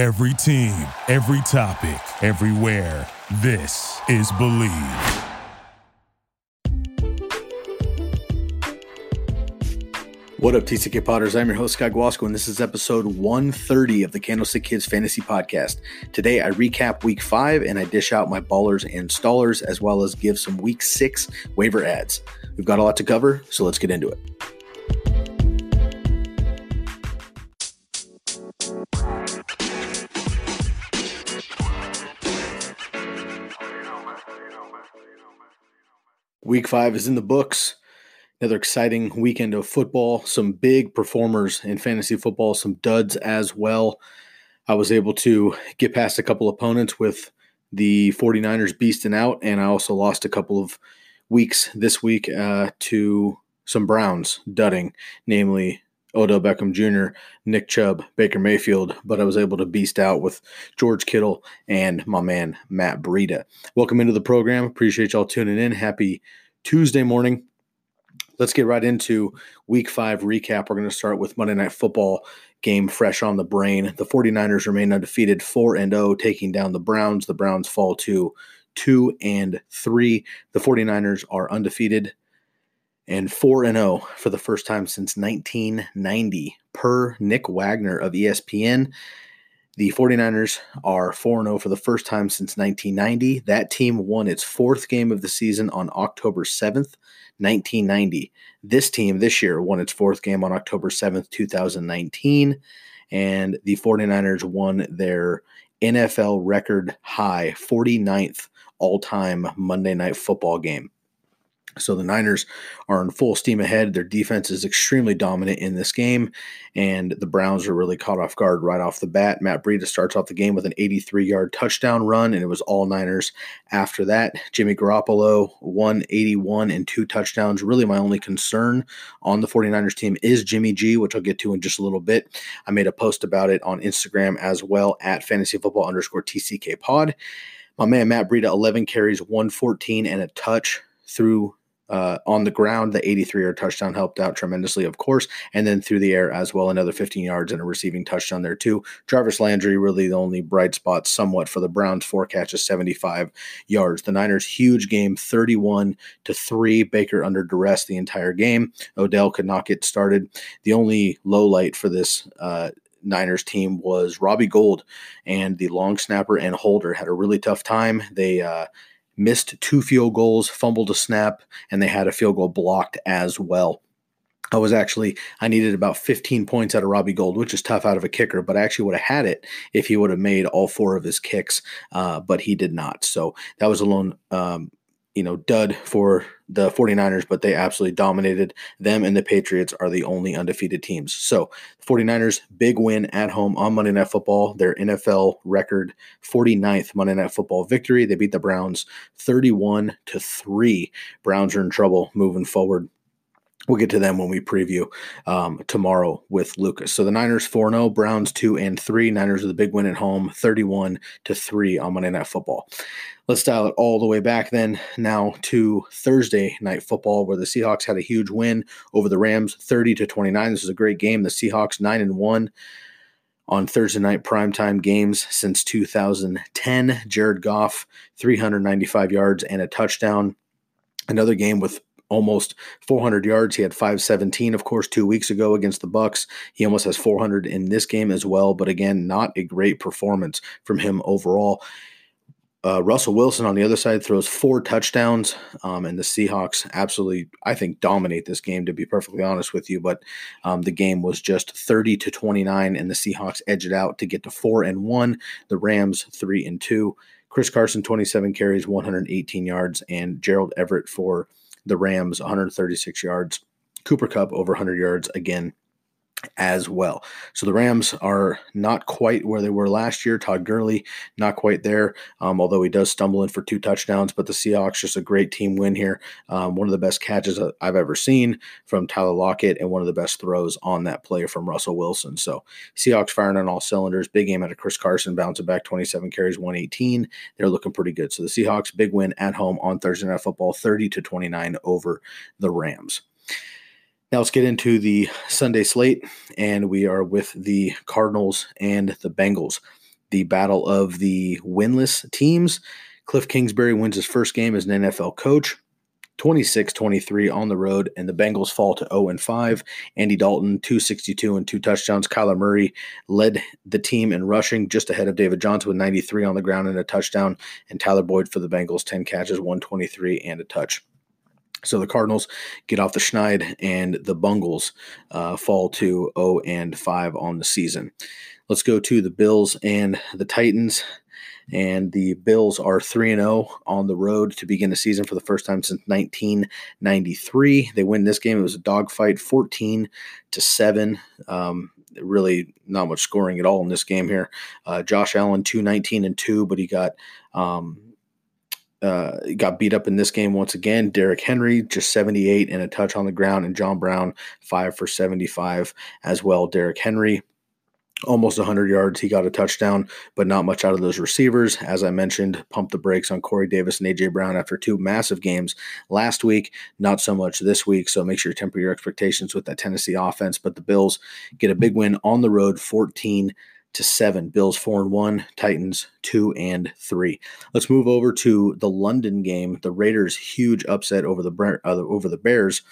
Every team, every topic, everywhere. This is Believe. What up, TCK Potters? I'm your host, Scott Guasco, and this is episode 130 of the Candlestick Kids Fantasy Podcast. Today, I recap week five and I dish out my ballers and stallers, as well as give some week six waiver ads. We've got a lot to cover, so let's get into it. Week five is in the books. Another exciting weekend of football. Some big performers in fantasy football, some duds as well. I was able to get past a couple opponents with the 49ers beasting out, and I also lost a couple of weeks this week uh, to some Browns dudding, namely Odell Beckham Jr., Nick Chubb, Baker Mayfield, but I was able to beast out with George Kittle and my man Matt Breida. Welcome into the program. Appreciate y'all tuning in. Happy Tuesday morning. Let's get right into week five recap. We're going to start with Monday Night Football game fresh on the brain. The 49ers remain undefeated 4 and 0, taking down the Browns. The Browns fall to 2 and 3. The 49ers are undefeated and 4 and 0 for the first time since 1990 per Nick Wagoner of ESPN. The 49ers are 4 0 for the first time since 1990. That team won its fourth game of the season on October 7th, 1990. This team this year won its fourth game on October 7th, 2019. And the 49ers won their NFL record high 49th all time Monday Night Football game. So the Niners are in full steam ahead. Their defense is extremely dominant in this game, and the Browns are really caught off guard right off the bat. Matt Breida starts off the game with an 83 yard touchdown run, and it was all Niners after that. Jimmy Garoppolo, 181 and two touchdowns. Really, my only concern on the 49ers team is Jimmy G, which I'll get to in just a little bit. I made a post about it on Instagram as well at fantasy football underscore TCK pod. My man Matt Breida, 11 carries, 114 and a touch through uh, on the ground, the 83 yard touchdown helped out tremendously, of course, and then through the air as well, another 15 yards and a receiving touchdown there too. Jarvis Landry really the only bright spot, somewhat for the Browns, four catches, 75 yards. The Niners huge game, 31 to three. Baker under duress the entire game. Odell could not get started. The only low light for this. Uh, Niners team was Robbie Gould, and the long snapper and holder had a really tough time. They uh, missed two field goals, fumbled a snap, and they had a field goal blocked as well. I was actually I needed about 15 points out of Robbie Gould, which is tough out of a kicker, but I actually would have had it if he would have made all four of his kicks, uh, but he did not. So that was a lone um, you know, dud for the 49ers, but they absolutely dominated them and the Patriots are the only undefeated teams. So, 49ers big win at home on Monday Night Football, their NFL record 49th Monday Night Football victory. They beat the Browns 31 to 3. Browns are in trouble moving forward. We'll get to them when we preview um, tomorrow with Lucas. So the Niners 4 0, Browns 2 and 3. Niners with a big win at home, 31 to 3 on Monday Night Football. Let's dial it all the way back then now to Thursday night football, where the Seahawks had a huge win over the Rams, 30 to 29. This is a great game. The Seahawks 9 and 1 on Thursday night primetime games since 2010. Jared Goff, 395 yards and a touchdown. Another game with almost 400 yards. He had 517, of course, two weeks ago against the Bucks. He almost has 400 in this game as well. But again, not a great performance from him overall. Uh, Russell Wilson on the other side throws four touchdowns, um, and the Seahawks absolutely, I think, dominate this game. To be perfectly honest with you, but um, the game was just thirty to twenty nine, and the Seahawks edge it out to get to four and one. The Rams three and two. Chris Carson twenty seven carries, one hundred eighteen yards, and Gerald Everett for the Rams 136 yards. Cooper Kupp over 100 yards again as well. So the Rams are not quite where they were last year. Todd Gurley not quite there, um, although he does stumble in for two touchdowns. But the Seahawks just a great team win here. Um, one of the best catches I've ever seen from Tyler Lockett, and one of the best throws on that play from Russell Wilson. So Seahawks firing on all cylinders. Big game out of Chris Carson, bouncing back 27 carries, 118. They're looking pretty good. So the Seahawks big win at home on Thursday Night Football, 30 to 29 over the Rams. Now let's get into the Sunday slate, and we are with the Cardinals and the Bengals. the battle of the winless teams. Cliff Kingsbury wins his first game as an NFL coach. 26 23 on the road, and the Bengals fall to 0 5. Andy Dalton, 262 and two touchdowns. Kyler Murray led the team in rushing just ahead of David Johnson with 93 on the ground and a touchdown. And Tyler Boyd for the Bengals, 10 catches, 123 and a touch. So the Cardinals get off the schneid, and the Bungles uh, fall to 0 and 5 on the season. Let's go to the Bills and the Titans and the Bills are 3 0 on the road to begin the season for the first time since 1993. They win this game. It was a dogfight 14 to 7. Um, really not much scoring at all in this game here. Uh, Josh Allen 219 and 2, but he got um, uh, got beat up in this game once again. Derrick Henry just 78 and a touch on the ground, and John Brown five for 75 as well. Derrick Henry almost 100 yards. He got a touchdown, but not much out of those receivers. As I mentioned, pumped the brakes on Corey Davis and A.J. Brown after two massive games last week. Not so much this week, so make sure you temper your expectations with that Tennessee offense. But the Bills get a big win on the road, 14 to seven. Bills four and one, Titans two and three. Let's move over to the London game. The Raiders huge upset over the uh, over the Bears.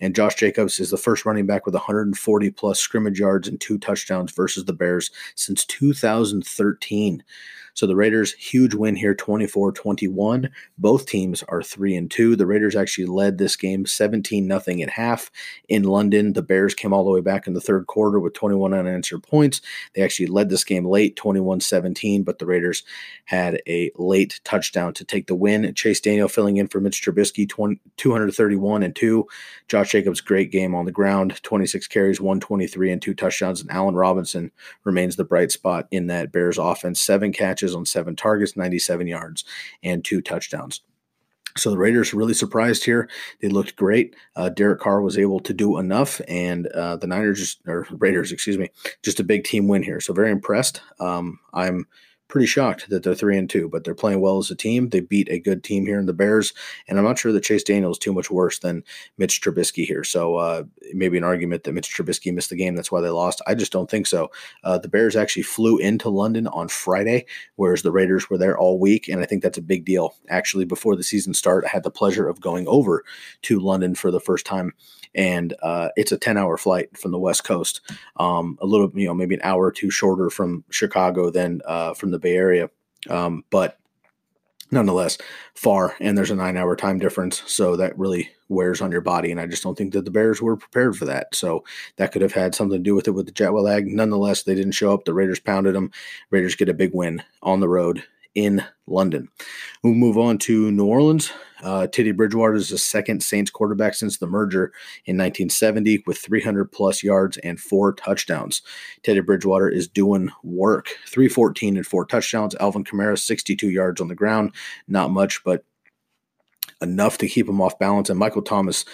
And Josh Jacobs is the first running back with 140 plus scrimmage yards and two touchdowns versus the Bears since 2013. So the Raiders, huge win here, 24 21. Both teams are 3 and 2. The Raiders actually led this game 17 0 at half in London. The Bears came all the way back in the third quarter with 21 unanswered points. They actually led this game late, 21 17, but the Raiders had a late touchdown to take the win. Chase Daniel filling in for Mitch Trubisky, 20, 231 and 2. Josh Jacobs, great game on the ground, 26 carries, 123 and two touchdowns. And Allen Robinson remains the bright spot in that Bears offense. Seven catches catches on seven targets, 97 yards, and two touchdowns. So the Raiders really surprised here. They looked great. Uh, Derek Carr was able to do enough, and uh, the Niners just, or Raiders, excuse me, just a big team win here. So very impressed. Um, I'm pretty shocked that they're three and two, but they're playing well as a team. They beat a good team here in the Bears, and I'm not sure that Chase Daniel is too much worse than Mitch Trubisky here. So uh, maybe an argument that Mitch Trubisky missed the game, that's why they lost. I just don't think so. Uh, the Bears actually flew into London on Friday, whereas the Raiders were there all week, and I think that's a big deal. Actually, before the season start, I had the pleasure of going over to London for the first time and uh, it's a 10 hour flight from the west coast um, a little you know maybe an hour or two shorter from chicago than uh, from the bay area um, but nonetheless far and there's a nine hour time difference so that really wears on your body and i just don't think that the bears were prepared for that so that could have had something to do with it with the jet lag. Nonetheless they didn't show up the raiders pounded them raiders get a big win on the road in London. We'll move on to New Orleans. Uh, Teddy Bridgewater is the second Saints quarterback since the merger in 1970 with 300 plus yards and four touchdowns. Teddy Bridgewater is doing work. 314 and four touchdowns. Alvin Kamara, 62 yards on the ground. Not much, but enough to keep him off balance. And Michael Thomas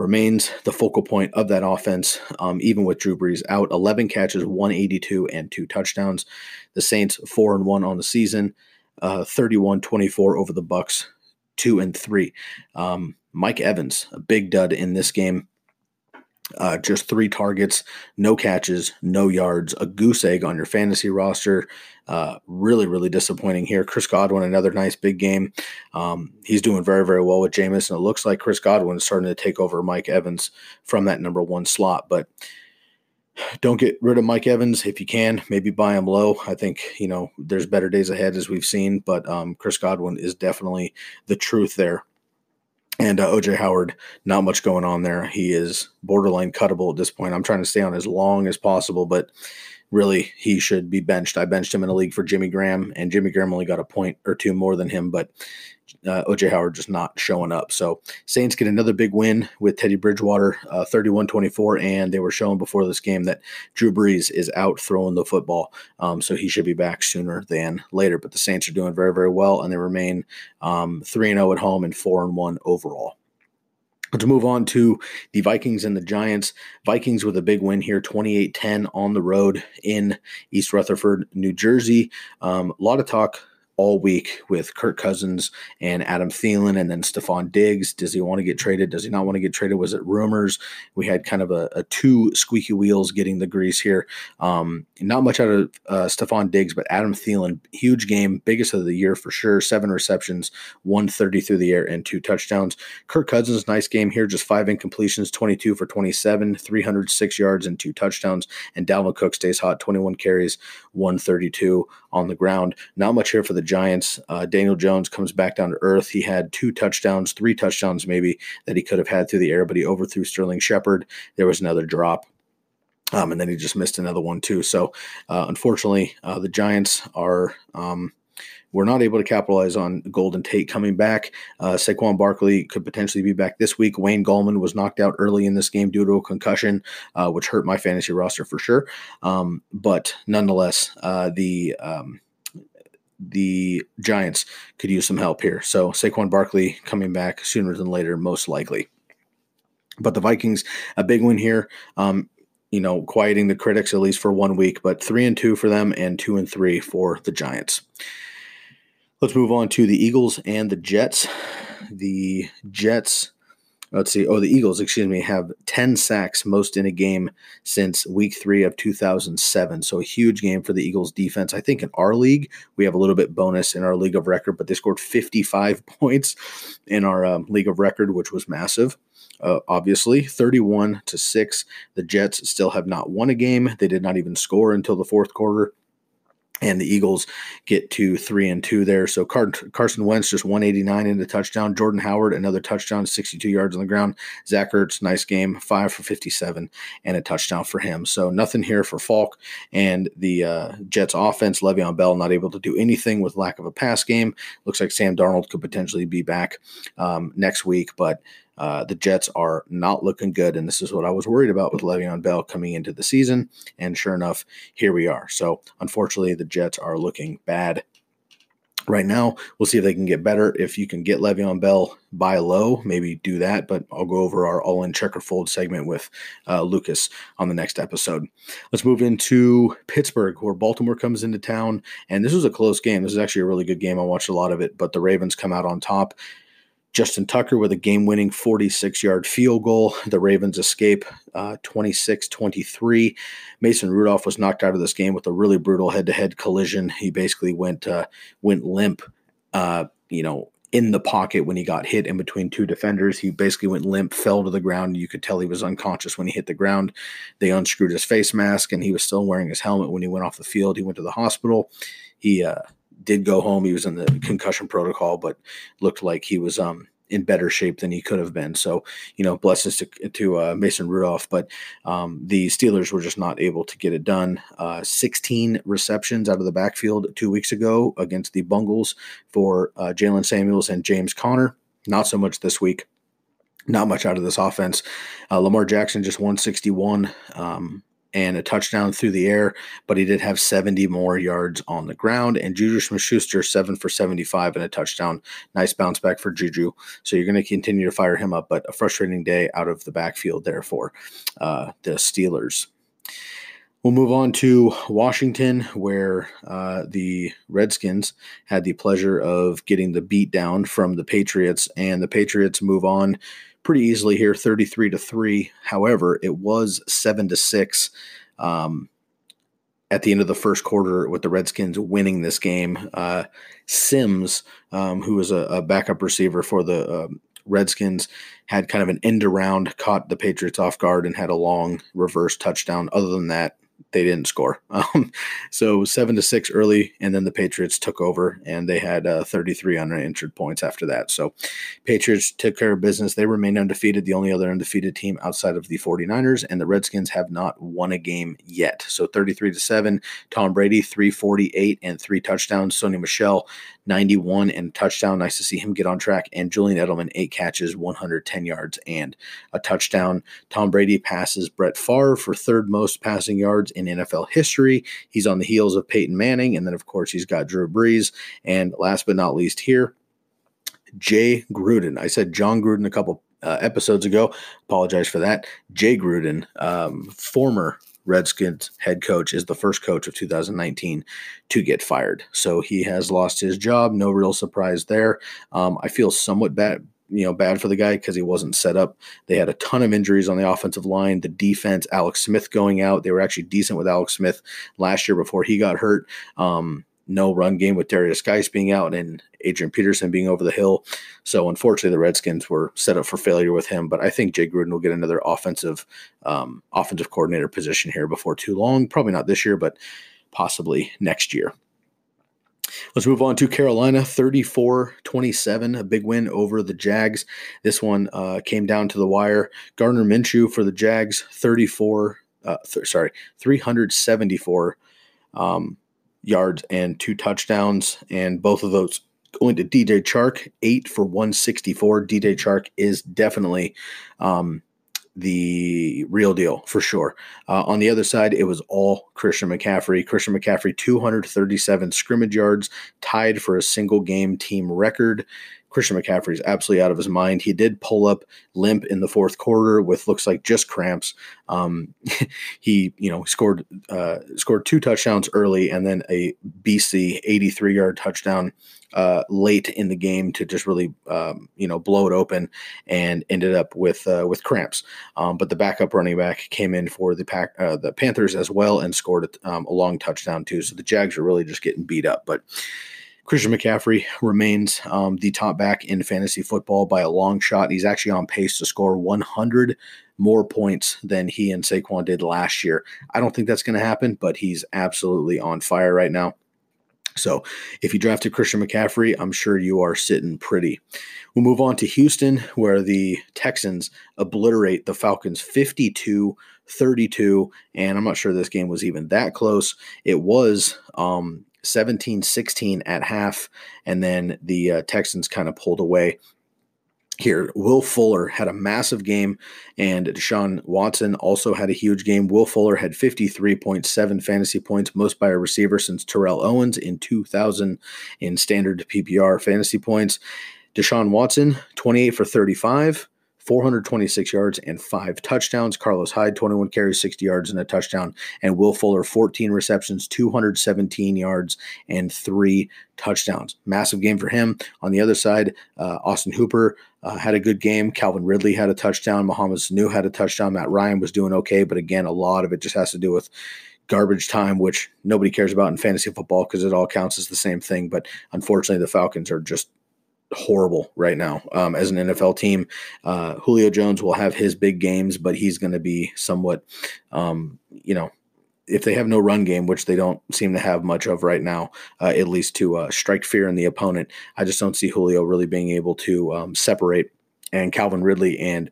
remains the focal point of that offense, um, even with Drew Brees out. 11 catches, 182, and two touchdowns. The Saints, 4 and 1 on the season uh, 31-24 over the Bucks, two and three. Um, Mike Evans, a big dud in this game. Uh, just three targets, no catches, no yards, a goose egg on your fantasy roster. Uh, really, really disappointing here. Chris Godwin, another nice big game. Um, he's doing very, very well with Jameis, and it looks like Chris Godwin is starting to take over Mike Evans from that number one slot. But don't get rid of Mike Evans if you can. Maybe buy him low. I think you know there's better days ahead as we've seen, but um, Chris Godwin is definitely the truth there. And uh, OJ Howard, not much going on there. He is borderline cuttable at this point. I'm trying to stay on as long as possible, but really he should be benched. I benched him in a league for Jimmy Graham, and Jimmy Graham only got a point or two more than him, but uh, OJ Howard just not showing up. So Saints get another big win with Teddy Bridgewater, uh, 31-24, and they were showing before this game that Drew Brees is out throwing the football, um, so he should be back sooner than later. But the Saints are doing very, very well, and they remain um, 3-0 at home and 4 and 1 overall. Let's move on to the Vikings and the Giants. Vikings with a big win here, 28 10 on the road in East Rutherford, New Jersey. Um, a lot of talk all week with Kirk Cousins and Adam Thielen and then Stefon Diggs. Does he want to get traded? Does he not want to get traded? Was it rumors? We had kind of a, a two squeaky wheels getting the grease here. Um, not much out of uh, Stefon Diggs, but Adam Thielen, huge game, biggest of the year for sure. Seven receptions, 130 through the air, and two touchdowns. Kirk Cousins, nice game here, just five incompletions, 22 for 27, 306 yards, and two touchdowns. And Dalvin Cook stays hot, 21 carries, 132 on the ground. Not much here for the Giants. Uh, Daniel Jones comes back down to earth. He had two touchdowns, three touchdowns maybe that he could have had through the air, but he overthrew Sterling Shepard. There was another drop. Um, and then he just missed another one too. So, uh, unfortunately, uh, the Giants are um, we're not able to capitalize on Golden Tate coming back. Uh, Saquon Barkley could potentially be back this week. Wayne Gallman was knocked out early in this game due to a concussion, uh, which hurt my fantasy roster for sure. Um, but nonetheless, uh, the um, the Giants could use some help here. So Saquon Barkley coming back sooner than later, most likely. But the Vikings, a big win here. Um, you know, quieting the critics at least for one week, but three and two for them and two and three for the Giants. Let's move on to the Eagles and the Jets. The Jets, let's see, oh, the Eagles, excuse me, have 10 sacks, most in a game since week three of 2007. So a huge game for the Eagles defense. I think in our league, we have a little bit bonus in our league of record, but they scored 55 points in our um, league of record, which was massive. Uh, obviously, 31 to 6. The Jets still have not won a game. They did not even score until the fourth quarter and the Eagles get to three and two there. So Carson Wentz just 189 into the touchdown. Jordan Howard another touchdown, 62 yards on the ground. Zach Ertz nice game, five for 57 and a touchdown for him. So nothing here for Falk and the uh, Jets offense. Le'Veon Bell not able to do anything with lack of a pass game. Looks like Sam Darnold could potentially be back um, next week, but uh, the Jets are not looking good, and this is what I was worried about with Le'Veon Bell coming into the season. And sure enough, here we are. So unfortunately, the Jets are looking bad right now. We'll see if they can get better. If you can get Le'Veon Bell buy low, maybe do that. But I'll go over our all in checker fold segment with uh, Lucas on the next episode. Let's move into Pittsburgh, where Baltimore comes into town. And this was a close game. This is actually a really good game. I watched a lot of it, but the Ravens come out on top. Justin Tucker with a game winning 46 yard field goal. The Ravens escape uh, 26 uh, 23. Mason Rudolph was knocked out of this game with a really brutal head to head collision. He basically went, uh, went limp, uh, you know, in the pocket when he got hit in between two defenders. He basically went limp, fell to the ground. You could tell he was unconscious when he hit the ground. They unscrewed his face mask, and he was still wearing his helmet when he went off the field. He went to the hospital. He uh, did go home. He was in the concussion protocol, but looked like he was um, in better shape than he could have been. So, you know, blessings to, to uh, Mason Rudolph, but um, the Steelers were just not able to get it done. Uh, 16 receptions out of the backfield two weeks ago against the Bungles for uh, Jaylen Samuels and James Conner. Not so much this week. Not much out of this offense. Uh, Lamar Jackson just 161. Um, and a touchdown through the air, but he did have 70 more yards on the ground. And Juju Schuster, seven for 75 and a touchdown. Nice bounce back for Juju. So you're going to continue to fire him up, but a frustrating day out of the backfield there for uh, the Steelers. We'll move on to Washington, where uh, the Redskins had the pleasure of getting the beat down from the Patriots, and the Patriots move on pretty easily here, 33 to 3. However, it was 7 to 6 um, at the end of the first quarter with the Redskins winning this game. Uh, Sims, um, who was a, a, backup receiver for the um, Redskins, had kind of an end around, caught the Patriots off guard, and had a long reverse touchdown. Other than that, they didn't score. Um, so seven to six early, and then the Patriots took over, and they had uh, 33 uninjured points after that. So Patriots took care of business. They remain undefeated, the only other undefeated team outside of the 49ers, and the Redskins have not won a game yet. So 33 to seven. Tom Brady 348 and three touchdowns. Sony Michel 91 and touchdown. Nice to see him get on track. And Julian Edelman, eight catches, 110 yards, and a touchdown. Tom Brady passes Brett Favre for third most passing yards in NFL history. He's on the heels of Peyton Manning. And then, of course, he's got Drew Brees. And last but not least, here, Jay Gruden. I said John Gruden a couple uh, episodes ago. Apologize for that. Jay Gruden, um, former Redskins head coach is the first coach of 2019 to get fired. So he has lost his job. No real surprise there. Um, I feel somewhat bad you know bad for the guy because he wasn't set up. They had a ton of injuries on the offensive line. The defense, Alex Smith going out. They were actually decent with Alex Smith last year before he got hurt. Um, no run game with Derrius Guice being out and Adrian Peterson being over the hill. So unfortunately, the Redskins were set up for failure with him. But I think Jay Gruden will get another offensive um, offensive coordinator position here before too long. Probably not this year, but possibly next year. Let's move on to Carolina, 34 27, a big win over the Jags. This one uh, came down to the wire. Gardner Minshew for the Jags, 34, uh, th- sorry, 374 um, yards and two touchdowns, and both of those going to DJ Chark, eight for 164. DJ Chark is definitely um, the real deal for sure. Uh, on the other side, it was all Christian McCaffrey. Christian McCaffrey, 237 scrimmage yards, tied for a single game team record. Christian McCaffrey is absolutely out of his mind. He did pull up limp in the fourth quarter with looks like just cramps. Um, he, you know, scored uh, scored two touchdowns early and then a BC 83 yard touchdown uh, late in the game to just really, um, you know, blow it open and ended up with uh, with cramps. Um, but the backup running back came in for the pack uh, the Panthers as well and scored um, a long touchdown too. So the Jags are really just getting beat up, but. Christian McCaffrey remains um, the top back in fantasy football by a long shot. He's actually on pace to score 100 more points than he and Saquon did last year. I don't think that's going to happen, but he's absolutely on fire right now. So if you drafted Christian McCaffrey, I'm sure you are sitting pretty. We'll move on to Houston, where the Texans obliterate the Falcons 52 32. And I'm not sure this game was even that close. It was um, 17 16 at half, and then the uh, Texans kind of pulled away. Here, Will Fuller had a massive game, and Deshaun Watson also had a huge game. Will Fuller had 53.7 fantasy points, most by a receiver since Terrell Owens in 2000 in standard PPR fantasy points. Deshaun Watson, 28 for 35, 426 yards and five touchdowns. Carlos Hyde, 21 carries, 60 yards and a touchdown. And Will Fuller, 14 receptions, 217 yards and three touchdowns. Massive game for him. On the other side, uh, Austin Hooper uh, had a good game. Calvin Ridley had a touchdown. Mohamed Sanu had a touchdown. Matt Ryan was doing okay. But again, a lot of it just has to do with garbage time, which nobody cares about in fantasy football because it all counts as the same thing. But unfortunately, the Falcons are just horrible right now um, as an NFL team. Uh, Julio Jones will have his big games, but he's going to be somewhat, um, you know, if they have no run game, which they don't seem to have much of right now, uh, at least to uh, strike fear in the opponent, I just don't see Julio really being able to um, separate. And Calvin Ridley and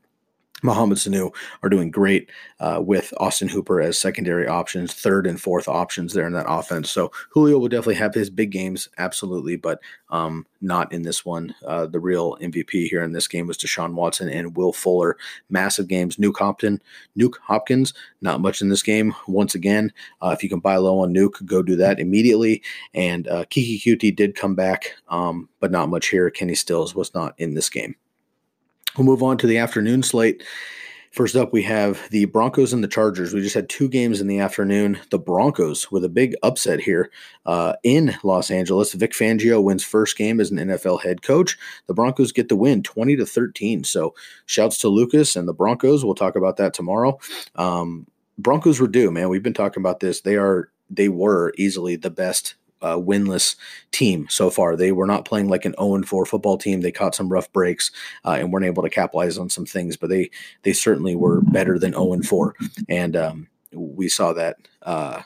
Mohamed Sanu are doing great uh, with Austin Hooper as secondary options, third and fourth options there in that offense. So Julio will definitely have his big games, absolutely, but um, not in this one. Uh, the real MVP here in this game was Deshaun Watson and Will Fuller. Massive games. Nuke Hopkins, Nuke Hopkins, not much in this game. Once again, uh, if you can buy low on Nuke, go do that immediately. And uh, Keke Coutee did come back, um, but not much here. Kenny Stills was not in this game. We'll move on to the afternoon slate. First up, we have the Broncos and the Chargers. We just had two games in the afternoon. The Broncos with a big upset here uh, in Los Angeles. Vic Fangio wins first game as an NFL head coach. The Broncos get the win, twenty to thirteen. So, shouts to Lucas and the Broncos. We'll talk about that tomorrow. Um, Broncos were due, man. We've been talking about this. They are they were easily the best uh, winless team so far. They were not playing like an 0 4 football team. They caught some rough breaks uh, and weren't able to capitalize on some things, but they they certainly were better than 0 4. And um, we saw that uh,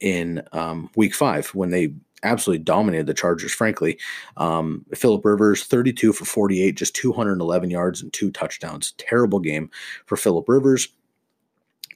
in um, week five when they absolutely dominated the Chargers, frankly. Um, Philip Rivers, 32 for 48, just 211 yards and two touchdowns. Terrible game for Philip Rivers.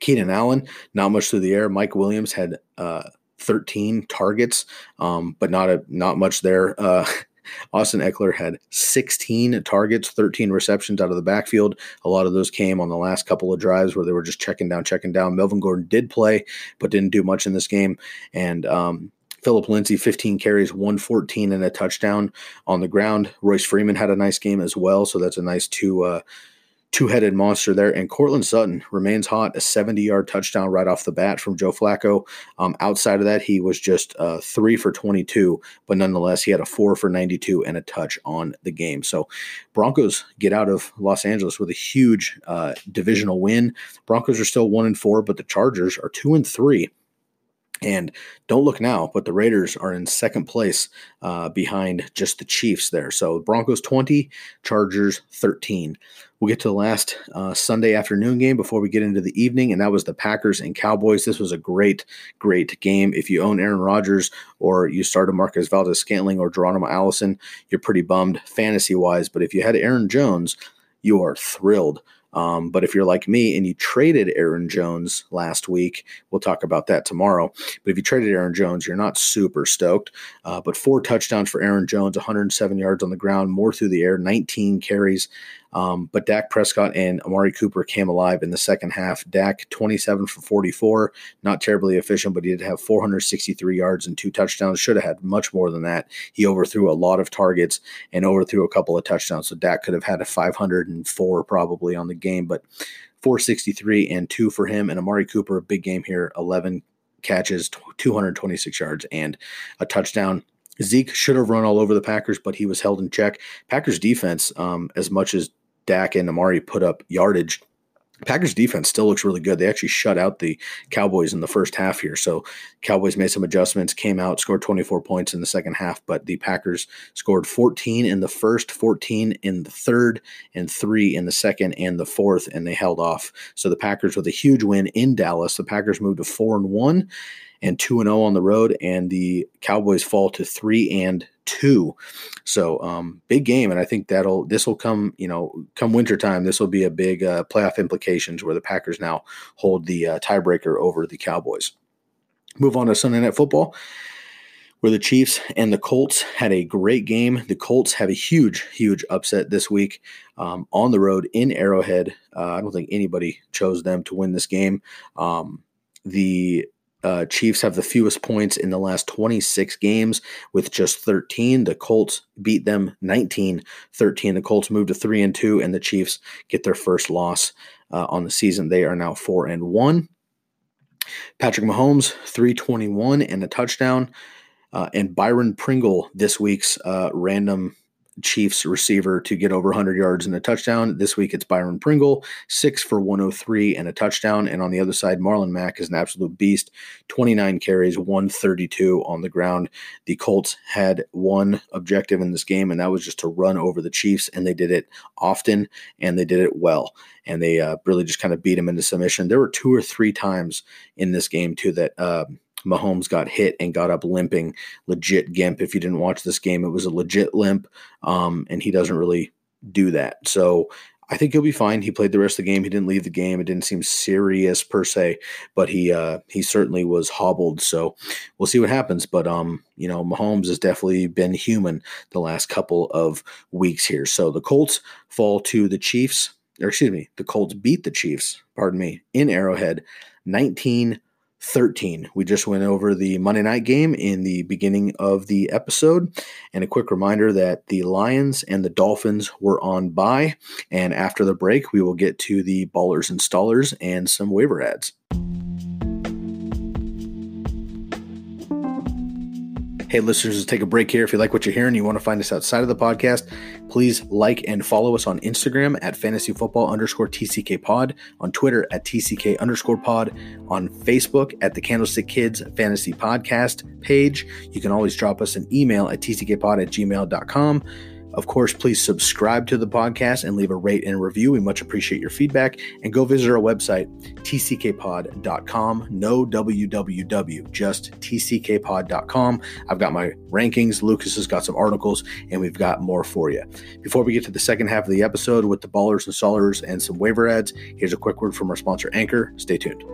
Keenan Allen, not much through the air. Mike Williams had uh, 13 targets, um, but not a not much there. Uh, Austin Ekeler had 16 targets, 13 receptions out of the backfield. A lot of those came on the last couple of drives where they were just checking down, checking down. Melvin Gordon did play, but didn't do much in this game. And um, Philip Lindsay, 15 carries, 114 and a touchdown on the ground. Royce Freeman had a nice game as well. So that's a nice two uh, two headed monster there. And Courtland Sutton remains hot, a 70 yard touchdown right off the bat from Joe Flacco. Um, outside of that, he was just uh, three for 22, but nonetheless, he had a four for 92 and a touch on the game. So Broncos get out of Los Angeles with a huge uh, divisional win. Broncos are still one and four, but the Chargers are two and three. And don't look now, but the Raiders are in second place uh, behind just the Chiefs there. So Broncos 20, Chargers 13. We'll get to the last uh, Sunday afternoon game before we get into the evening, and that was the Packers and Cowboys. This was a great, great game. If you own Aaron Rodgers or you started Marquez Valdes Scantling or Geronimo Allison, you're pretty bummed fantasy wise. But if you had Aaron Jones, you are thrilled. Um, but if you're like me and you traded Aaron Jones last week, we'll talk about that tomorrow. But if you traded Aaron Jones, you're not super stoked. Uh, but four touchdowns for Aaron Jones, 107 yards on the ground, more through the air, 19 carries. Um, but Dak Prescott and Amari Cooper came alive in the second half. Dak 27 for 44, not terribly efficient, but he did have 463 yards and two touchdowns. Should have had much more than that. He overthrew a lot of targets and overthrew a couple of touchdowns. So Dak could have had a 504 probably on the game, but 463 and two for him. And Amari Cooper, a big game here, 11 catches, 226 yards, and a touchdown. Zeke should have run all over the Packers, but he was held in check. Packers defense, um, as much as Dak and Amari put up yardage. Packers defense still looks really good. They actually shut out the Cowboys in the first half here. So Cowboys made some adjustments, came out, scored 24 points in the second half, but the Packers scored 14 in the first, 14 in the third, and 3 in the second and the fourth and they held off. So the Packers with a huge win in Dallas. The Packers moved to 4 and 1 and 2 and 0 on the road and the Cowboys fall to 3 and two. So um, big game, and I think that'll this will come you know come wintertime. This will be a big uh, playoff implications where the Packers now hold the uh, tiebreaker over the Cowboys. Move on to Sunday Night Football. Where the Chiefs and the Colts had a great game. The Colts have a huge, huge upset this week um, on the road in Arrowhead. Uh, I don't think anybody chose them to win this game. Um, the uh, Chiefs have the fewest points in the last 26 games with just 13. The Colts beat them 19 13. The Colts move to 3 and 2, and the Chiefs get their first loss uh, on the season. They are now 4 and 1. Patrick Mahomes, 321 and a touchdown. Uh, and Byron Pringle, this week's uh, random Chiefs receiver to get over 100 yards and a touchdown. This week it's Byron Pringle, six for 103 and a touchdown. And on the other side, Marlon Mack is an absolute beast, 29 carries, 132 on the ground. The Colts had one objective in this game, and that was just to run over the Chiefs, and they did it often and they did it well. And they uh, really just kind of beat them into submission. There were two or three times in this game, too, that. Uh, Mahomes got hit and got up limping, legit gimp. If you didn't watch this game, it was a legit limp, um, and he doesn't really do that. So I think he'll be fine. He played the rest of the game. He didn't leave the game. It didn't seem serious per se, but he uh, he certainly was hobbled. So we'll see what happens. But um, you know, Mahomes has definitely been human the last couple of weeks here. So the Colts fall to the Chiefs, or excuse me, the Colts beat the Chiefs. Pardon me, in Arrowhead, nineteen 13. We just went over the Monday night game in the beginning of the episode. And a quick reminder that the Lions and the Dolphins were on bye. And after the break, we will get to the ballers and stallers and some waiver ads. Hey, listeners, take a break here. If you like what you're hearing, you want to find us outside of the podcast, please like and follow us on Instagram at fantasyfootball underscore TCK pod, on Twitter at TCK underscore pod, on Facebook at the Candlestick Kids Fantasy Podcast page. You can always drop us an email at tckpod at gmail.com. Of course, please subscribe to the podcast and leave a rate and review. We much appreciate your feedback. And go visit our website, tckpod.com. No www, just tckpod.com. I've got my rankings. Lucas has got some articles, and we've got more for you. Before we get to the second half of the episode with the ballers and stallers and some waiver ads, here's a quick word from our sponsor, Anchor. Stay tuned.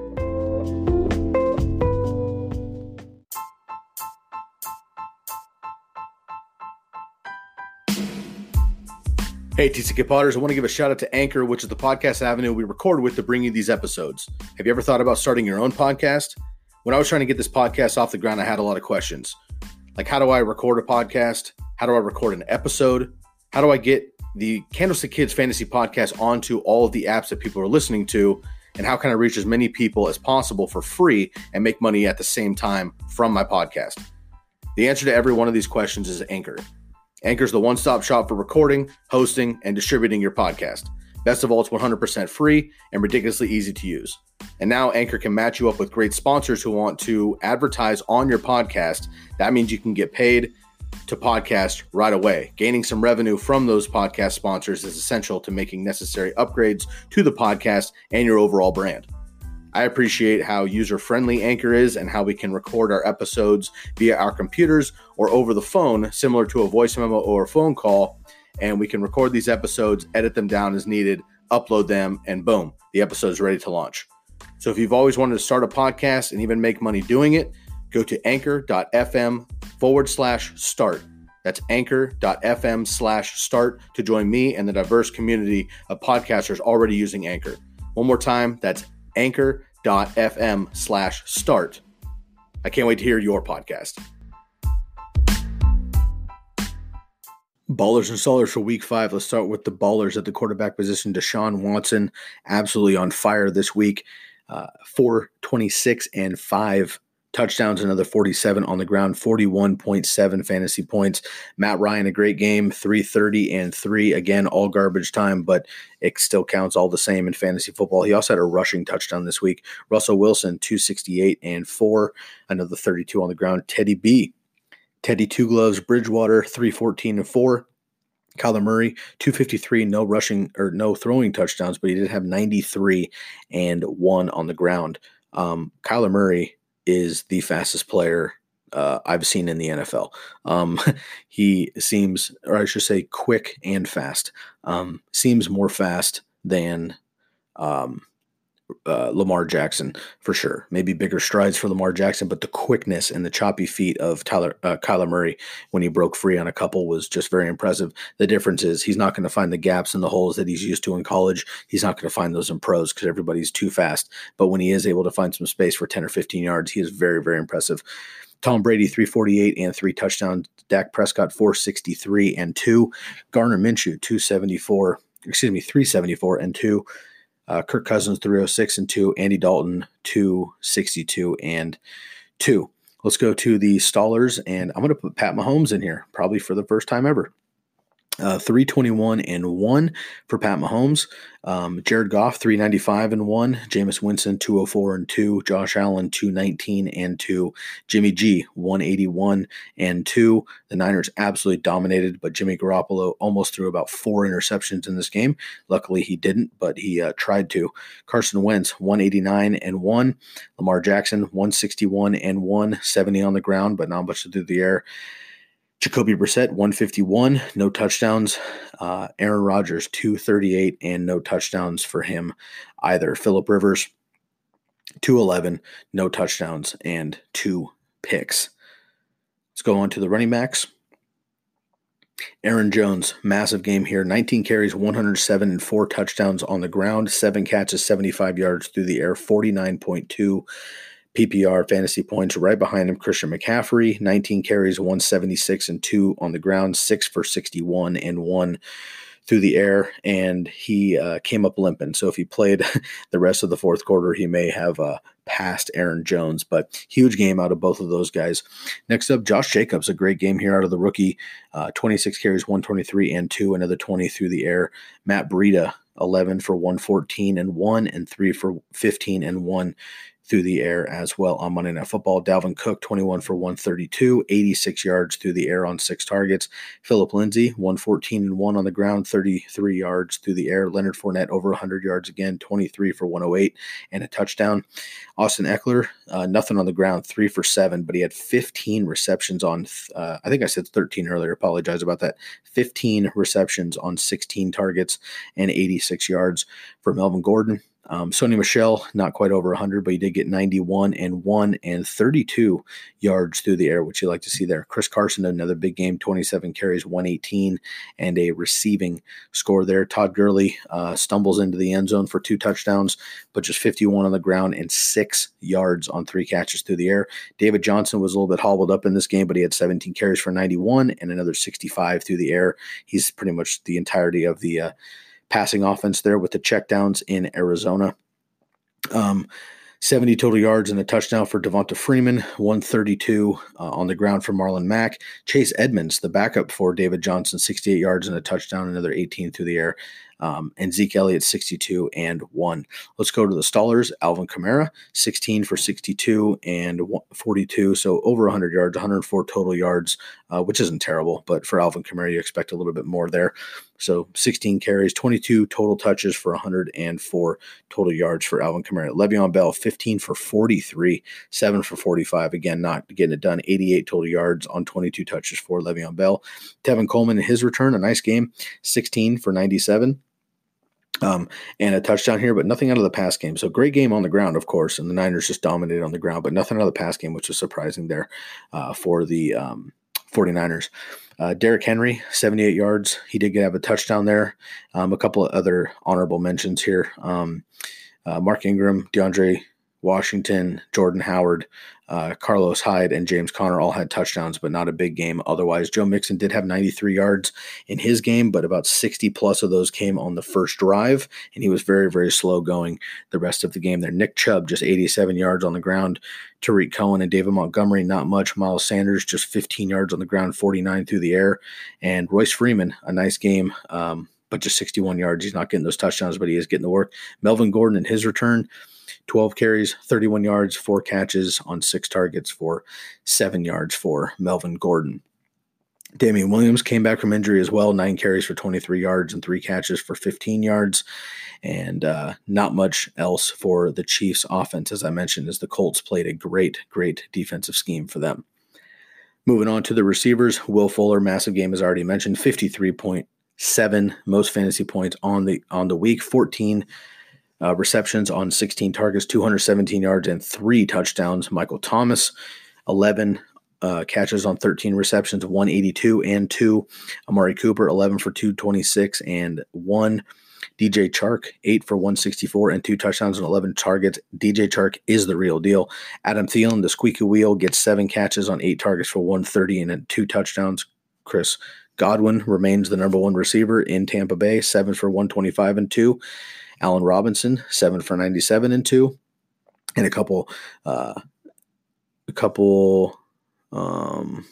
Hey, TCK Potters, I want to give a shout out to Anchor, which is the podcast avenue we record with to bring you these episodes. Have you ever thought about starting your own podcast? When I was trying to get this podcast off the ground, I had a lot of questions. Like, how do I record a podcast? How do I record an episode? How do I get the Candlestick Kids Fantasy Podcast onto all of the apps that people are listening to? And how can I reach as many people as possible for free and make money at the same time from my podcast? The answer to every one of these questions is Anchor. Anchor is the one stop shop for recording, hosting, and distributing your podcast. Best of all, it's 100% free and ridiculously easy to use. And now Anchor can match you up with great sponsors who want to advertise on your podcast. That means you can get paid to podcast right away. Gaining some revenue from those podcast sponsors is essential to making necessary upgrades to the podcast and your overall brand. I appreciate how user friendly Anchor is and how we can record our episodes via our computers or over the phone, similar to a voice memo or a phone call. And we can record these episodes, edit them down as needed, upload them, and boom, the episode is ready to launch. So if you've always wanted to start a podcast and even make money doing it, go to anchor.fm forward slash start. That's anchor.fm slash start to join me and the diverse community of podcasters already using Anchor. One more time, that's anchor.fm slash start. I can't wait to hear your podcast. Ballers and stallers for week five. Let's start with the ballers at the quarterback position. Deshaun Watson, absolutely on fire this week. Uh, 426 and 5 touchdowns, another 47 on the ground, 41.7 fantasy points. Matt Ryan, a great game, 330 and 3. Again, all garbage time, but it still counts all the same in fantasy football. He also had a rushing touchdown this week. Russell Wilson, 268 and 4, another 32 on the ground. Teddy B, Teddy Two Gloves, Bridgewater, 314 and 4. Kyler Murray, 253, no rushing or no throwing touchdowns, but he did have 93 and one on the ground. Um, Kyler Murray is the fastest player uh, I've seen in the NFL. Um, he seems, or I should say, quick and fast. Um, seems more fast than um, uh, Lamar Jackson for sure. Maybe bigger strides for Lamar Jackson, but the quickness and the choppy feet of Tyler uh, Kyler Murray when he broke free on a couple was just very impressive. The difference is he's not going to find the gaps and the holes that he's used to in college. He's not going to find those in pros because everybody's too fast. But when he is able to find some space for 10 or 15 yards, he is very, very impressive. Tom Brady 348 and three touchdowns. Dak Prescott 463 and two. Gardner Minshew 274. Excuse me, 374 and two. Uh, Kirk Cousins 306 and 2, Andy Dalton 262 and 2. Let's go to the stallers, and I'm going to put Pat Mahomes in here, probably for the first time ever. Uh, 321 and 1 for Pat Mahomes. Um, Jared Goff, 395 and 1. Jameis Winston, 204 and 2. Josh Allen, 219 and 2. Jimmy G, 181 and 2. The Niners absolutely dominated, but Jimmy Garoppolo almost threw about four interceptions in this game. Luckily, he didn't, but he uh, tried to. Carson Wentz, 189 and 1. Lamar Jackson, 161 and 1. 70 on the ground, but not much to do the air. Jacoby Brissett, 151, no touchdowns. Uh, Aaron Rodgers, 238, and no touchdowns for him either. Philip Rivers, 211, no touchdowns, and two picks. Let's go on to the running backs. Aaron Jones, massive game here. 19 carries, 107, and four touchdowns on the ground, seven catches, 75 yards through the air, 49.2 PPR fantasy points. Right behind him, Christian McCaffrey, 19 carries, 176 and two on the ground, six for 61 and one through the air, and he uh, came up limping. So if he played the rest of the fourth quarter, he may have uh, passed Aaron Jones. But huge game out of both of those guys. Next up, Josh Jacobs, a great game here out of the rookie. Uh, 26 carries, 123 and two, another 20 through the air. Matt Breida, 11 for 114 and 1 and 3 for 15 and 1 through the air as well on Monday Night Football. Dalvin Cook, 21 for 132, 86 yards through the air on six targets. Philip Lindsay, 114 and 1 on the ground, 33 yards through the air. Leonard Fournette, over 100 yards again, 23 for 108 and a touchdown. Austin Ekeler, uh, nothing on the ground, 3 for 7, but he had 15 receptions on, uh, I think I said 13 earlier, apologize about that. 15 receptions on 16 targets and 86 yards for Melvin Gordon. Um, Sony Michel, not quite over 100, but he did get 91 and 1 and 32 yards through the air, which you like to see there. Chris Carson, another big game, 27 carries, 118, and a receiving score there. Todd Gurley uh, stumbles into the end zone for two touchdowns, but just 51 on the ground and six yards on three catches through the air. David Johnson was a little bit hobbled up in this game, but he had 17 carries for 91 and another 65 through the air. He's pretty much the entirety of the uh, passing offense there with the checkdowns in Arizona. Um, 70 total yards and a touchdown for Devonta Freeman, 132 uh, on the ground for Marlon Mack. Chase Edmonds, the backup for David Johnson, 68 yards and a touchdown, another 18 through the air. Um, and Zeke Elliott 62 and 1. Let's go to the stallers. Alvin Kamara 16 for 62 and 42, so over 100 yards, 104 total yards, uh, which isn't terrible, but for Alvin Kamara, you expect a little bit more there. So 16 carries, 22 total touches for 104 total yards for Alvin Kamara. Le'Veon Bell 15 for 43, 7 for 45. Again, not getting it done. 88 total yards on 22 touches for Le'Veon Bell. Tevin Coleman in his return, a nice game, 16 for 97 um, and a touchdown here, but nothing out of the pass game. So great game on the ground, of course, and the Niners just dominated on the ground, but nothing out of the pass game, which was surprising there uh, for the um, 49ers. Uh, Derrick Henry, 78 yards. He did get have a touchdown there. Um, a couple of other honorable mentions here. Um, uh, Mark Ingram, DeAndre Washington, Jordan Howard, uh, Carlos Hyde, and James Conner all had touchdowns, but not a big game otherwise. Joe Mixon did have 93 yards in his game, but about 60 plus of those came on the first drive, and he was very, very slow going the rest of the game there. Nick Chubb, just 87 yards on the ground. Tarik Cohen and David Montgomery, not much. Miles Sanders, just 15 yards on the ground, 49 through the air. And Royce Freeman, a nice game. Um, but just 61 yards. He's not getting those touchdowns, but he is getting the work. Melvin Gordon in his return, 12 carries, 31 yards, four catches on six targets for seven yards for Melvin Gordon. Damien Williams came back from injury as well, nine carries for 23 yards and three catches for 15 yards. And uh, not much else for the Chiefs' offense, as I mentioned, as the Colts played a great, great defensive scheme for them. Moving on to the receivers, Will Fuller, massive game as already mentioned, 53.7 most fantasy points on the on the week, 14 uh, receptions on 16 targets, 217 yards, and three touchdowns. Michael Thomas, 11 uh, catches on 13 receptions, 182 and two. Amari Cooper, 11 for 226 and one. DJ Chark, 8 for 164 and two touchdowns and 11 targets. DJ Chark is the real deal. Adam Thielen, the squeaky wheel, gets seven catches on eight targets for 130 and two touchdowns. Chris Godwin remains the number one receiver in Tampa Bay, 7 for 125 and two. Allen Robinson, seven for 97 and two, and a couple, uh, a couple, um,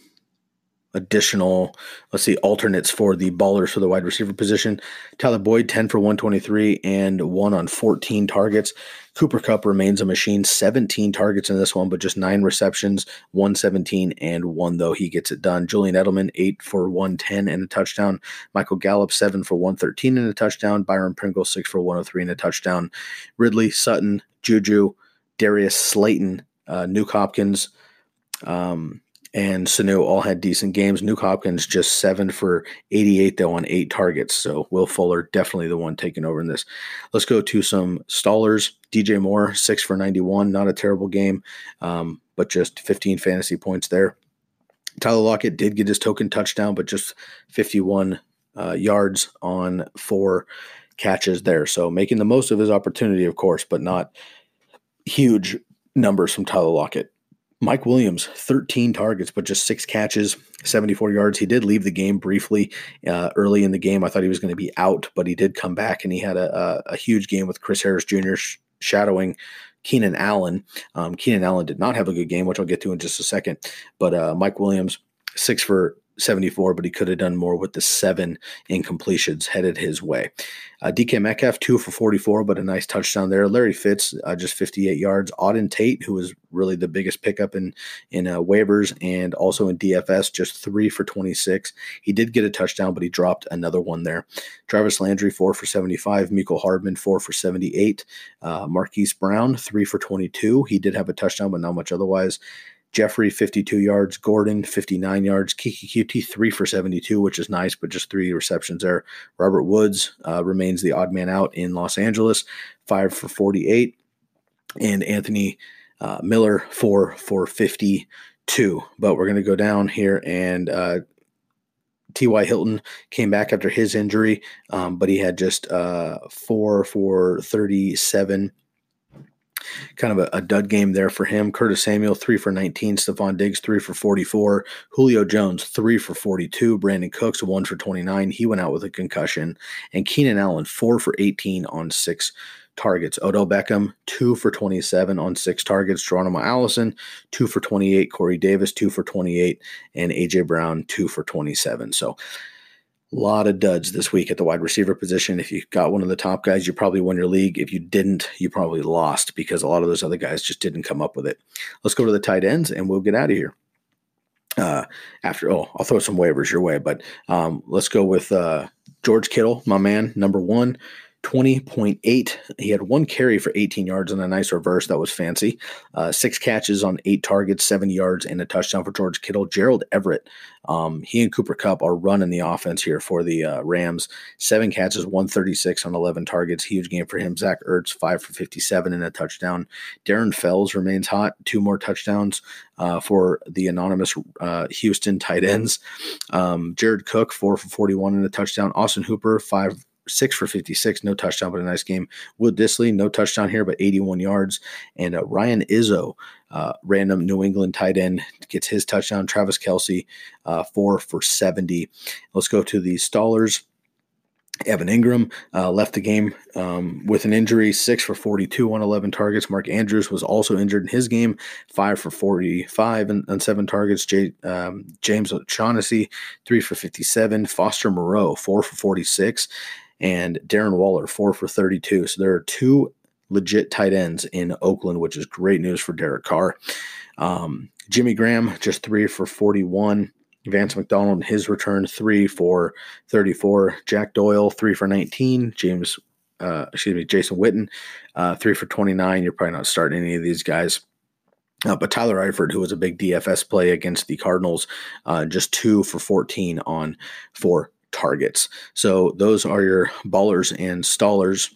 additional, let's see, alternates for the ballers for the wide receiver position. Tyler Boyd, 10 for 123 and one on 14 targets. Cooper Kupp remains a machine, 17 targets in this one, but just nine receptions, 117 and one, though he gets it done. Julian Edelman, 8 for 110 and a touchdown. Michael Gallup, 7 for 113 and a touchdown. Byron Pringle, 6 for 103 and a touchdown. Ridley, Sutton, Juju, Darius Slayton, uh, Nuke Hopkins, um, and Sanu all had decent games. Nuke Hopkins just seven for 88, though, on eight targets. So Will Fuller definitely the one taking over in this. Let's go to some stallers. DJ Moore, six for 91. Not a terrible game, um, but just 15 fantasy points there. Tyler Lockett did get his token touchdown, but just 51 uh, yards on four catches there. So making the most of his opportunity, of course, but not huge numbers from Tyler Lockett. Mike Williams, 13 targets, but just six catches, 74 yards. He did leave the game briefly uh, early in the game. I thought he was going to be out, but he did come back and he had a, a, a huge game with Chris Harris Jr. Sh- shadowing Keenan Allen. Um, Keenan Allen did not have a good game, which I'll get to in just a second. But uh, Mike Williams, six for 74, but he could have done more with the seven incompletions headed his way. Uh, DK Metcalf, two for 44, but a nice touchdown there. Larry Fitz, uh, just 58 yards. Auden Tate, who was really the biggest pickup in in uh, waivers and also in DFS, just three for 26. He did get a touchdown, but he dropped another one there. Jarvis Landry, four for 75. Mecole Hardman, four for 78. Uh, Marquise Brown, three for 22. He did have a touchdown, but not much otherwise. Jeffery, 52 yards. Gordon, 59 yards. Keke Coutee, three for 72, which is nice, but just three receptions there. Robert Woods uh, remains the odd man out in Los Angeles, five for 48. And Anthony uh, Miller, four for 52. But we're going to go down here and uh, T.Y. Hilton came back after his injury, um, but he had just uh, four for 37 kind of a, a, dud game there for him. Curtis Samuel, three for 19. Stefon Diggs, three for 44. Julio Jones, three for 42. Brandin Cooks, one for 29. He went out with a concussion. And Keenan Allen, four for 18 on six targets. Odell Beckham, two for 27 on six targets. Geronimo Allison, two for 28. Corey Davis, two for 28. And AJ Brown, two for 27. So, lot of duds this week at the wide receiver position. If you got one of the top guys, you probably won your league. If you didn't, you probably lost because a lot of those other guys just didn't come up with it. Let's go to the tight ends and we'll get out of here. Uh, after, oh, I'll throw some waivers your way, but um, let's go with uh, George Kittle, my man, number one. 20.8. He had one carry for 18 yards and a nice reverse. That was fancy. Uh, six catches on eight targets, 70 yards, and a touchdown for George Kittle. Gerald Everett, um, he and Cooper Kupp are running the offense here for the uh, Rams. Seven catches, 136 on 11 targets. Huge game for him. Zach Ertz, five for 57 and a touchdown. Darren Fells remains hot. Two more touchdowns uh, for the anonymous uh, Houston tight ends. Um, Jared Cook, four for 41 and a touchdown. Austin Hooper, five six for 56, no touchdown, but a nice game. Will Dissly, no touchdown here, but 81 yards. And uh, Ryan Izzo, uh, random New England tight end, gets his touchdown. Travis Kelce, uh, four for 70. Let's go to the Stallers. Evan Engram uh, left the game um, with an injury, six for 42 on 11 targets. Mark Andrews was also injured in his game, five for 45 and, and seven targets. J, um, James O'Shaughnessy, three for 57. Foster Moreau, four for 46 and Darren Waller, four for 32. So there are two legit tight ends in Oakland, which is great news for Derek Carr. Um, Jimmy Graham, just three for 41. Vance McDonald, his return, three for 34. Jack Doyle, three for 19. James, uh, excuse me, Jason Witten, uh, three for 29. You're probably not starting any of these guys. Uh, but Tyler Eifert, who was a big DFS play against the Cardinals, uh, just two for 14 on four targets. So those are your ballers and stallers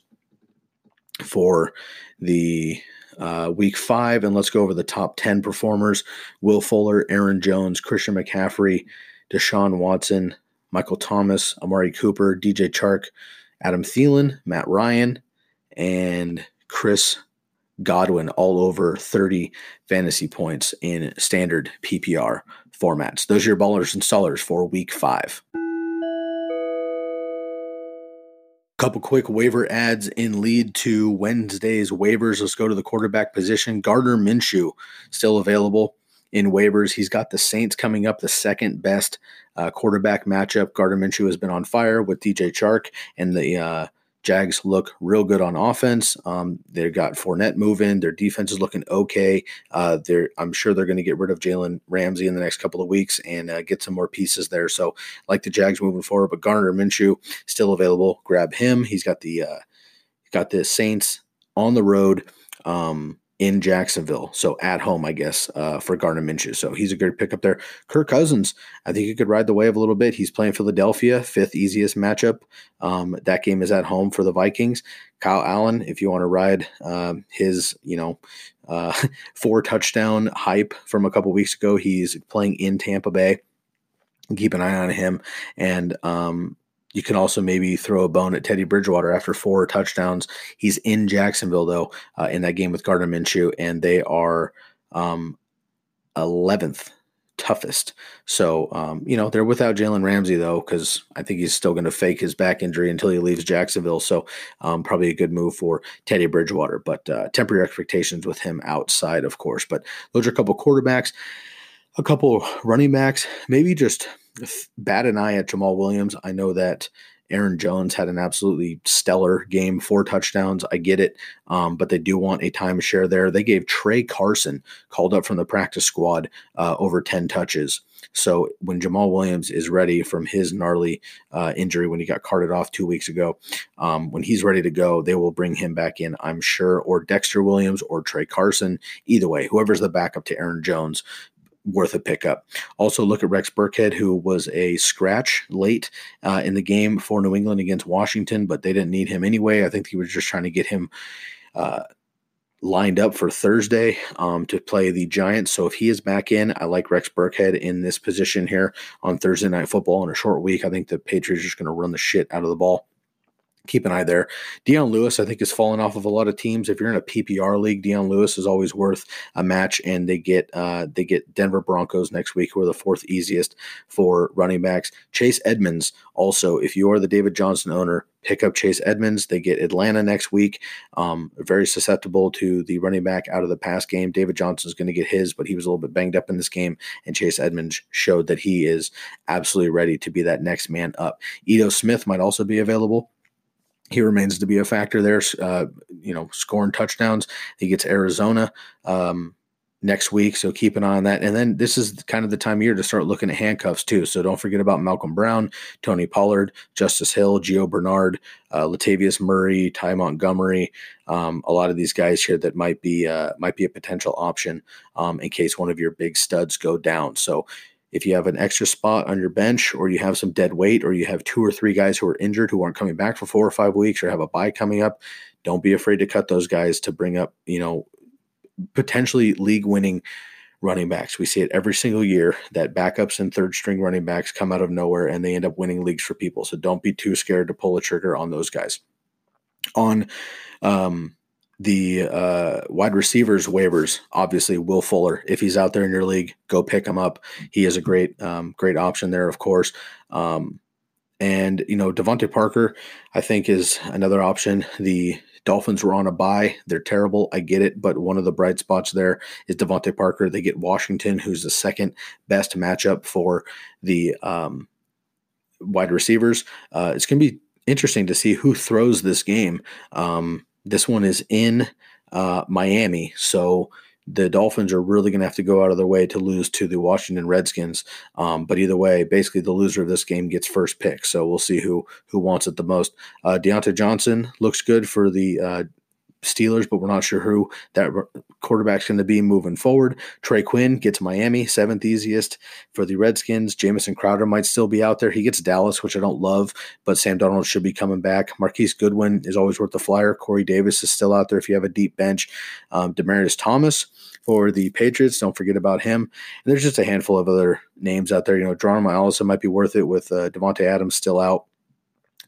for the uh, week five. And let's go over the top 10 performers Will Fuller, Aaron Jones, Christian McCaffrey, Deshaun Watson, Michael Thomas, Amari Cooper, DJ Chark, Adam Thielen, Matt Ryan, and Chris Godwin all over 30 fantasy points in standard PPR formats. Those are your ballers and stallers for week five. Couple quick waiver ads in lead to Wednesday's waivers. Let's go to the quarterback position. Gardner Minshew still available in waivers. He's got the Saints coming up, the second best uh, quarterback matchup. Gardner Minshew has been on fire with DJ Chark and the uh, Jags look real good on offense. Um, they've got Fournette moving. Their defense is looking okay. Uh, they're, I'm sure they're going to get rid of Jalen Ramsey in the next couple of weeks and uh, get some more pieces there. So, like the Jags moving forward, but Gardner Minshew still available. Grab him. He's got the uh, got the Saints on the road. Um, in Jacksonville. So at home, I guess, uh, for Gardner Minshew. So he's a good pickup there. Kirk Cousins, I think he could ride the wave a little bit. He's playing Philadelphia, fifth easiest matchup. Um, that game is at home for the Vikings. Kyle Allen, if you want to ride um, his, you know, uh, four touchdown hype from a couple weeks ago, he's playing in Tampa Bay. Keep an eye on him. And um, you can also maybe throw a bone at Teddy Bridgewater after four touchdowns. He's in Jacksonville though uh, in that game with Gardner Minshew, and they are um, 11th toughest. So um, you know they're without Jalen Ramsey though, because I think he's still going to fake his back injury until he leaves Jacksonville. So um, probably a good move for Teddy Bridgewater, but uh, temporary expectations with him outside, of course. But those are a couple quarterbacks, a couple running backs, maybe just bat an eye at Jamaal Williams. I know that Aaron Jones had an absolutely stellar game, four touchdowns. I get it, um, but they do want a timeshare there. They gave Tra Carson, called up from the practice squad, uh, over 10 touches. So when Jamaal Williams is ready from his gnarly uh, injury when he got carted off two weeks ago, um, when he's ready to go, they will bring him back in, I'm sure, or Dexter Williams or Tra Carson. Either way, whoever's the backup to Aaron Jones, worth a pickup. Also, look at Rex Burkhead, who was a scratch late uh, in the game for New England against Washington, but they didn't need him anyway. I think he was just trying to get him. Uh, lined up for Thursday um, to play the Giants. So if he is back in, I like Rex Burkhead in this position here on Thursday Night Football in a short week. I think the Patriots are just going to run the shit out of the ball keep an eye there. Dion Lewis, I think, has fallen off of a lot of teams. If you're in a PPR league, Dion Lewis is always worth a match, and they get uh, they get Denver Broncos next week, who are the fourth easiest for running backs. Chase Edmonds, also, if you are the David Johnson owner, pick up Chase Edmonds. They get Atlanta next week. Um, very susceptible to the running back out of the pass game. David Johnson is going to get his, but he was a little bit banged up in this game, and Chase Edmonds showed that he is absolutely ready to be that next man up. Ito Smith might also be available he remains to be a factor there. Uh, you know, scoring touchdowns. He gets Arizona um, next week, so keep an eye on that. And then this is kind of the time of year to start looking at handcuffs too. So don't forget about Malcolm Brown, Tony Pollard, Justice Hill, Gio Bernard, uh, Latavius Murray, Ty Montgomery. Um, a lot of these guys here that might be uh, might be a potential option um, in case one of your big studs go down. So if you have an extra spot on your bench or you have some dead weight or you have two or three guys who are injured who aren't coming back for four or five weeks or have a bye coming up, don't be afraid to cut those guys to bring up, you know, potentially league winning running backs. We see it every single year that backups and third string running backs come out of nowhere and they end up winning leagues for people. So don't be too scared to pull a trigger on those guys. On um, the uh, wide receivers waivers, obviously Will Fuller. If he's out there in your league, go pick him up. He is a great, um, great option there, of course. Um, and you know, DeVante Parker, I think is another option. The Dolphins were on a buy. they're terrible. I get it, but one of the bright spots there is DeVante Parker. They get Washington, who's the second best matchup for the um, wide receivers. Uh, it's going to be interesting to see who throws this game. Um, this one is in uh, Miami, so the Dolphins are really going to have to go out of their way to lose to the Washington Redskins. Um, but either way, basically the loser of this game gets first pick. So we'll see who who wants it the most. Uh, Diontae Johnson looks good for the uh, Steelers, but we're not sure who that quarterback's going to be moving forward. Trey Quinn gets Miami, seventh easiest for the Redskins. Jamison Crowder might still be out there. He gets Dallas, which I don't love, but Sam Darnold should be coming back. Marquise Goodwin is always worth the flyer. Corey Davis is still out there if you have a deep bench. Um, Demaryius Thomas for the Patriots. Don't forget about him. And there's just a handful of other names out there. You know, Geronimo Allison might be worth it with uh, Davante Adams still out.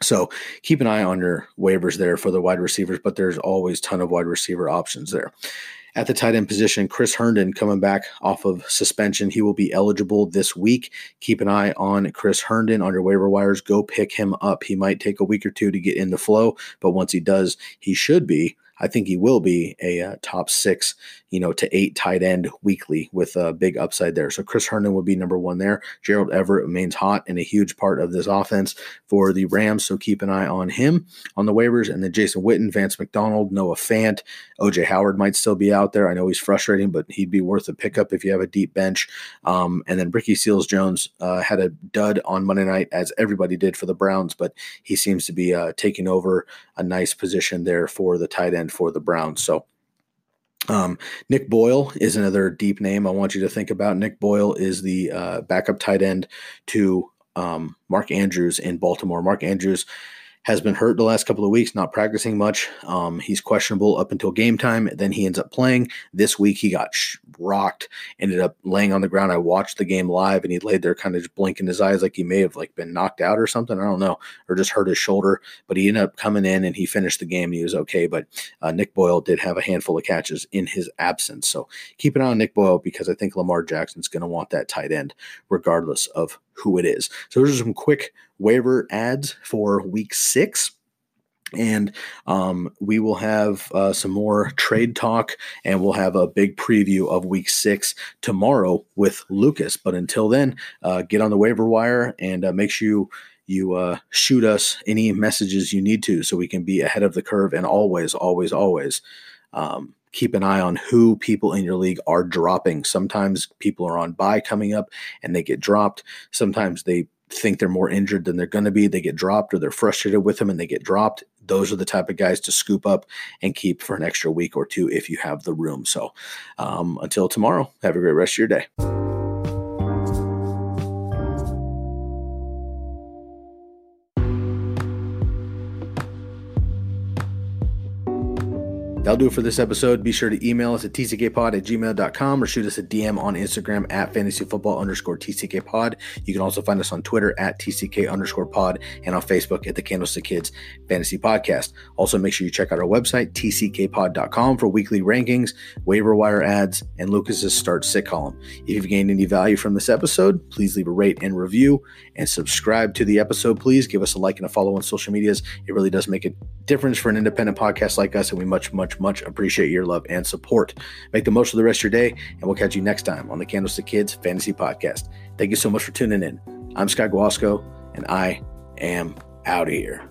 So keep an eye on your waivers there for the wide receivers, but there's always ton of wide receiver options there. At the tight end position, Chris Herndon coming back off of suspension. He will be eligible this week. Keep an eye on Chris Herndon on your waiver wires. Go pick him up. He might take a week or two to get in the flow, but once he does, he should be I think he will be a uh, top six, you know, to eight tight end weekly with a big upside there. So Chris Herndon would be number one there. Gerald Everett remains hot and a huge part of this offense for the Rams. So keep an eye on him on the waivers. And then Jason Witten, Vance McDonald, Noah Fant, OJ Howard might still be out there. I know he's frustrating, but he'd be worth a pickup if you have a deep bench. Um, and then Ricky Seals Jones uh, had a dud on Monday night, as everybody did for the Browns, but he seems to be uh, taking over a nice position there for the tight end for the Browns. So um, Nick Boyle is another deep name I want you to think about. Nick Boyle is the uh, backup tight end to um, Mark Andrews in Baltimore. Mark Andrews has been hurt the last couple of weeks, not practicing much. Um, he's questionable up until game time. Then he ends up playing. This week he got sh- rocked, ended up laying on the ground. I watched the game live, and he laid there kind of just blinking his eyes like he may have like been knocked out or something. I don't know, or just hurt his shoulder. But he ended up coming in and he finished the game. He was okay. But uh, Nick Boyle did have a handful of catches in his absence. So keep an eye on Nick Boyle because I think Lamar Jackson's going to want that tight end regardless of who it is. So those are some quick waiver ads for week six. And um, we will have uh, some more trade talk and we'll have a big preview of week six tomorrow with Lucas. But until then, uh, get on the waiver wire and uh, make sure you you uh, shoot us any messages you need to so we can be ahead of the curve and always, always, always um, keep an eye on who people in your league are dropping. Sometimes people are on buy coming up and they get dropped. Sometimes they think they're more injured than they're going to be. They get dropped or they're frustrated with them and they get dropped. Those are the type of guys to scoop up and keep for an extra week or two if you have the room. So um, until tomorrow, have a great rest of your day. That'll do it for this episode. Be sure to email us at tckpod at gmail.com or shoot us a DM on Instagram at fantasyfootball underscore tckpod. You can also find us on Twitter at tck underscore pod and on Facebook at the Candlestick Kids Fantasy Podcast. Also, make sure you check out our website, tckpod.com, for weekly rankings, waiver wire ads, and Lucas's start sit column. If you've gained any value from this episode, please leave a rate and review and subscribe to the episode. Please give us a like and a follow on social medias. It really does make a difference for an independent podcast like us, and we much, much much, appreciate your love and support. Make the most of the rest of your day, and we'll catch you next time on the Candlestick Kids Fantasy Podcast. Thank you so much for tuning in. I'm Scott Guasco, and I am out of here.